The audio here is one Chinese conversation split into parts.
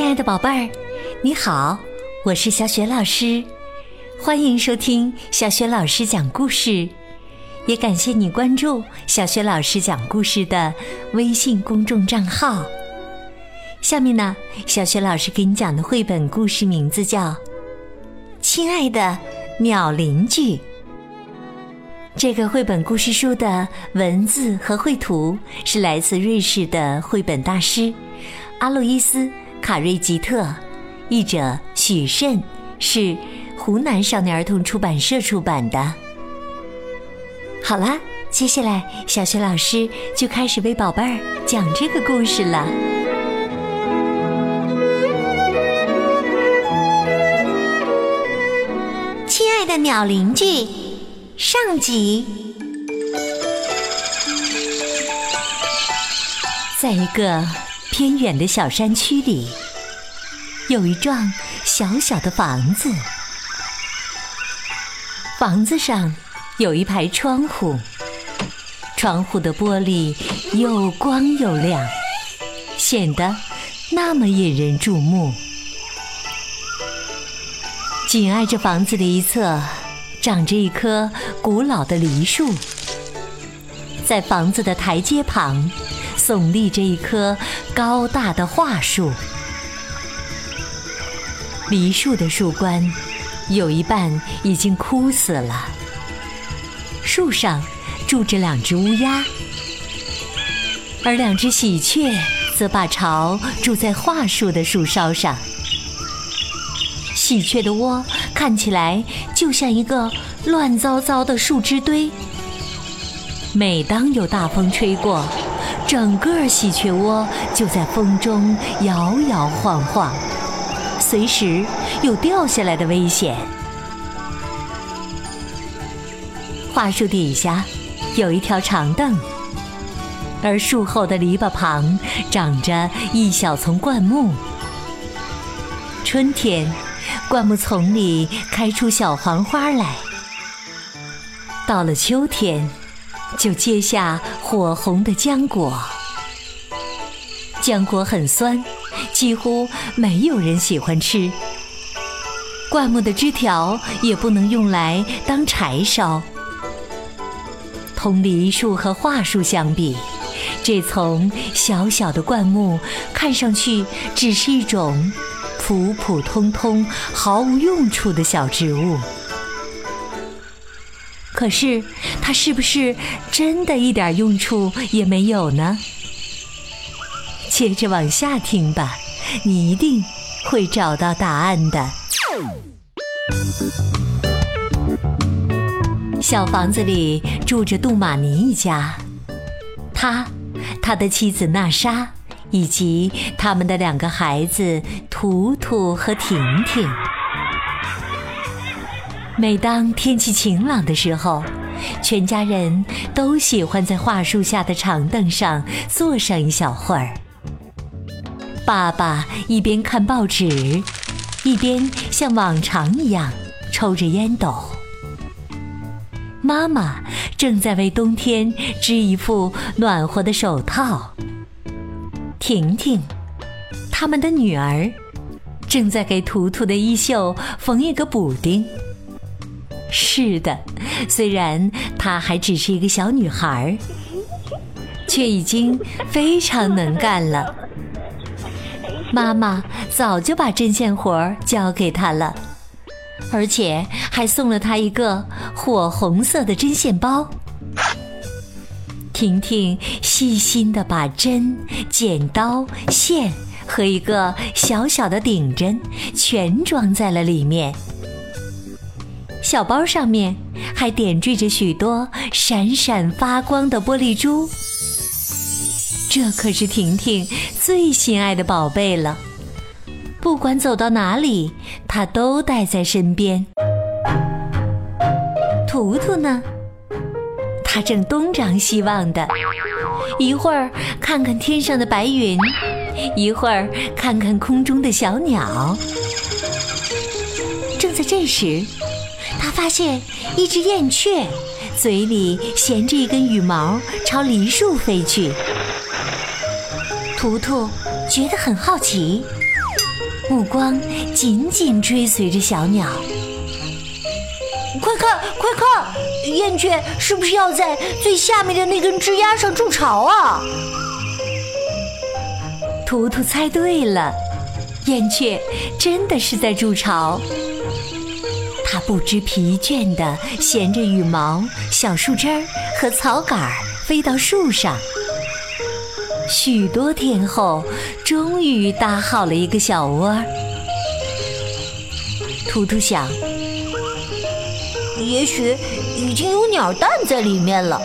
亲爱的宝贝儿，你好，我是小雪老师，欢迎收听小雪老师讲故事，也感谢你关注小雪老师讲故事的微信公众账号。下面呢，小雪老师给你讲的绘本故事名字叫《亲爱的鸟邻居》。这个绘本故事书的文字和绘图是来自瑞士的绘本大师阿路伊斯·卡瑞吉特，译者许慎，是湖南少年儿童出版社出版的。好啦，接下来小雪老师就开始为宝贝儿讲这个故事了。亲爱的鸟邻居。上集，在一个偏远的小山区里，有一幢小小的房子。房子上有一排窗户，窗户的玻璃又光又亮，显得那么引人注目。紧挨着房子的一侧。长着一棵古老的梨树，在房子的台阶旁，耸立着一棵高大的桦树。梨树的树冠有一半已经枯死了。树上住着两只乌鸦，而两只喜鹊则把巢筑在桦树的树梢上。喜鹊的窝看起来就像一个乱糟糟的树枝堆。每当有大风吹过，整个喜鹊窝就在风中摇摇晃晃，随时有掉下来的危险。桦树底下有一条长凳，而树后的篱笆旁长着一小丛灌木。春天。灌木丛里开出小黄花来，到了秋天，就结下火红的浆果。浆果很酸，几乎没有人喜欢吃。灌木的枝条也不能用来当柴烧。同梨树和桦树相比，这丛小小的灌木看上去只是一种。普普通通、毫无用处的小植物，可是它是不是真的一点用处也没有呢？接着往下听吧，你一定会找到答案的。小房子里住着杜玛尼一家，他、他的妻子娜莎。以及他们的两个孩子图图和婷婷。每当天气晴朗的时候，全家人都喜欢在桦树下的长凳上坐上一小会儿。爸爸一边看报纸，一边像往常一样抽着烟斗。妈妈正在为冬天织一副暖和的手套。婷婷，他们的女儿，正在给图图的衣袖缝一个补丁。是的，虽然她还只是一个小女孩，却已经非常能干了。妈妈早就把针线活交给她了，而且还送了她一个火红色的针线包。婷婷细心地把针、剪刀、线和一个小小的顶针全装在了里面。小包上面还点缀着许多闪闪发光的玻璃珠，这可是婷婷最心爱的宝贝了。不管走到哪里，她都带在身边。图图呢？他正东张西望的，一会儿看看天上的白云，一会儿看看空中的小鸟。正在这时，他发现一只燕雀，嘴里衔着一根羽毛，朝梨树飞去。图图觉得很好奇，目光紧紧追随着小鸟。快看，快看，燕雀是不是要在最下面的那根枝丫上筑巢啊？图图猜对了，燕雀真的是在筑巢。它不知疲倦地衔着羽毛、小树枝儿和草杆儿飞到树上。许多天后，终于搭好了一个小窝。图图想。也许已经有鸟蛋在里面了，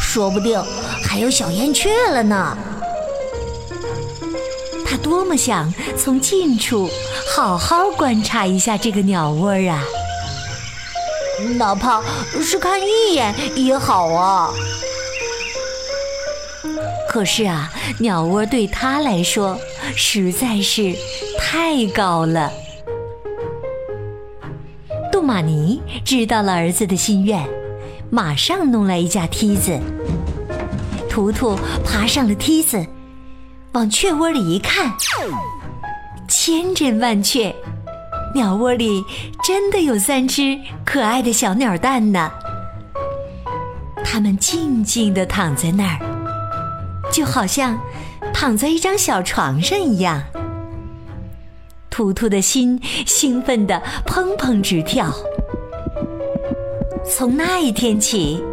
说不定还有小燕雀了呢。他多么想从近处好好观察一下这个鸟窝啊！哪怕是看一眼也好啊。可是啊，鸟窝对他来说实在是太高了。杜玛尼知道了儿子的心愿，马上弄来一架梯子。图图爬上了梯子，往雀窝里一看，千真万确，鸟窝里真的有三只可爱的小鸟蛋呢。它们静静地躺在那儿，就好像躺在一张小床上一样。图图的心兴奋得砰砰直跳。从那一天起，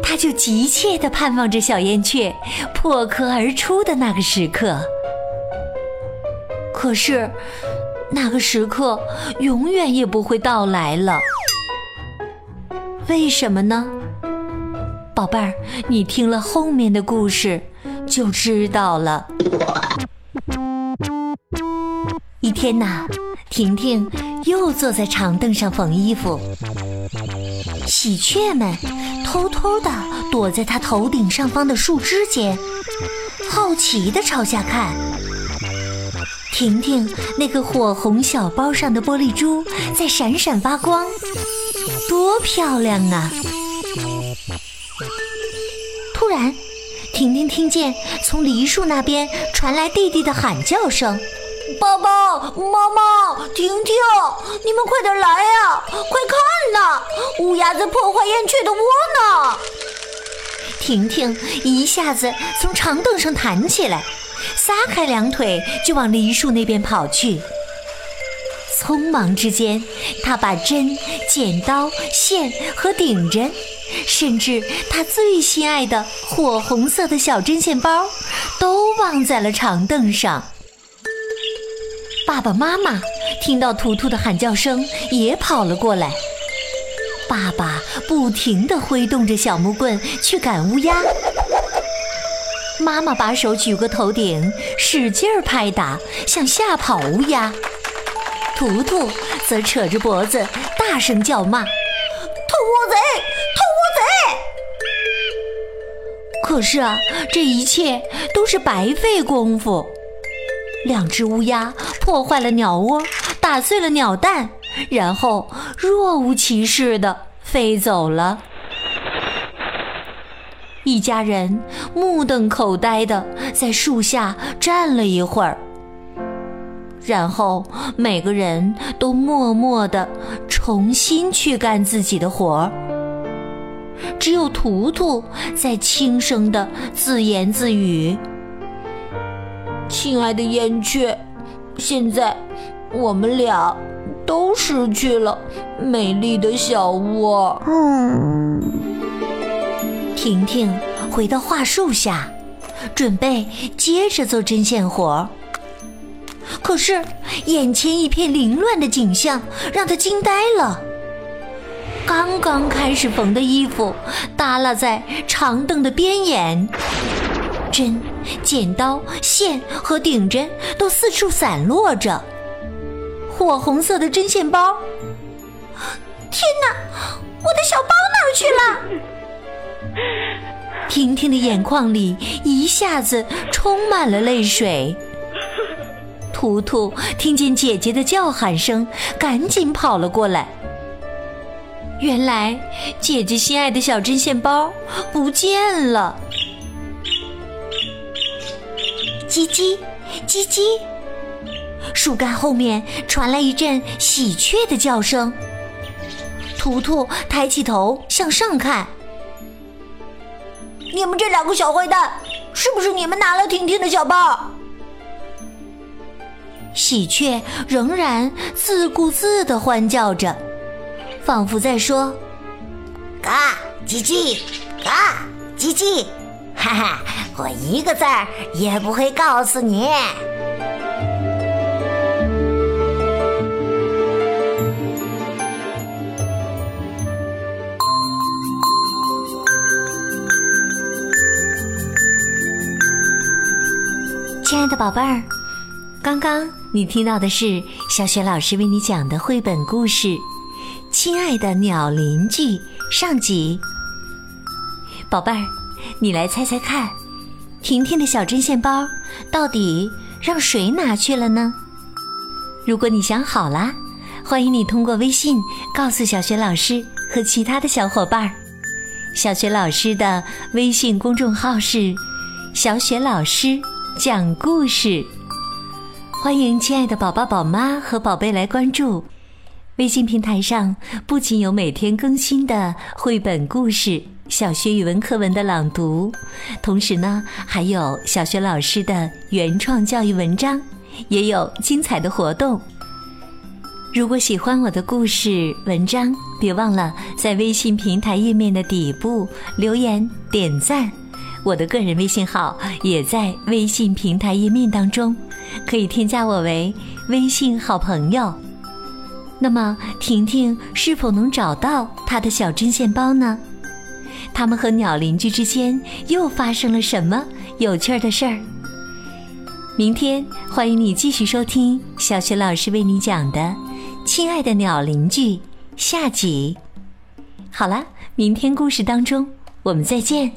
他就急切地盼望着小燕雀破壳而出的那个时刻。可是，那个时刻永远也不会到来了。为什么呢？宝贝儿，你听了后面的故事就知道了。一天呐，婷婷又坐在长凳上缝衣服，喜鹊们偷偷地躲在她头顶上方的树枝间，好奇地朝下看。婷婷那个火红小包上的玻璃珠在闪闪发光，多漂亮啊！突然，婷婷听见从梨树那边传来弟弟的喊叫声。爸爸妈妈，婷婷，你们快点来呀！快看呐，乌鸦在破坏燕雀的窝呢！婷婷一下子从长凳上弹起来，撒开两腿就往梨树那边跑去。匆忙之间，她把针、剪刀、线和顶针，甚至她最心爱的火红色的小针线包，都忘在了长凳上。爸爸妈妈听到图图的喊叫声，也跑了过来。爸爸不停地挥动着小木棍去赶乌鸦，妈妈把手举过头顶，使劲儿拍打，想吓跑乌鸦。图图则扯着脖子大声叫骂：“偷窝贼！偷窝贼！”可是啊，这一切都是白费功夫。两只乌鸦破坏了鸟窝，打碎了鸟蛋，然后若无其事地飞走了。一家人目瞪口呆地在树下站了一会儿，然后每个人都默默地重新去干自己的活儿。只有图图在轻声地自言自语。亲爱的燕雀，现在我们俩都失去了美丽的小窝。嗯，婷婷回到桦树下，准备接着做针线活。可是眼前一片凌乱的景象让她惊呆了。刚刚开始缝的衣服耷拉在长凳的边沿。针、剪刀、线和顶针都四处散落着，火红色的针线包。天哪，我的小包哪儿去了？婷婷的眼眶里一下子充满了泪水。图图听见姐姐的叫喊声，赶紧跑了过来。原来姐姐心爱的小针线包不见了。叽叽，叽叽，树干后面传来一阵喜鹊的叫声。图图抬起头向上看，你们这两个小坏蛋，是不是你们拿了婷婷的小包？喜鹊仍然自顾自的欢叫着，仿佛在说：“嘎叽叽，嘎叽叽，哈哈，我一个字儿也不会告诉你。”宝贝儿，刚刚你听到的是小雪老师为你讲的绘本故事《亲爱的鸟邻居》上集。宝贝儿，你来猜猜看，婷婷的小针线包到底让谁拿去了呢？如果你想好啦，欢迎你通过微信告诉小雪老师和其他的小伙伴儿。小雪老师的微信公众号是“小雪老师”。讲故事，欢迎亲爱的宝宝、宝妈和宝贝来关注。微信平台上不仅有每天更新的绘本故事、小学语文课文的朗读，同时呢，还有小学老师的原创教育文章，也有精彩的活动。如果喜欢我的故事文章，别忘了在微信平台页面的底部留言点赞。我的个人微信号也在微信平台页面当中，可以添加我为微信好朋友。那么，婷婷是否能找到她的小针线包呢？他们和鸟邻居之间又发生了什么有趣的事儿？明天欢迎你继续收听小雪老师为你讲的《亲爱的鸟邻居》下集。好了，明天故事当中我们再见。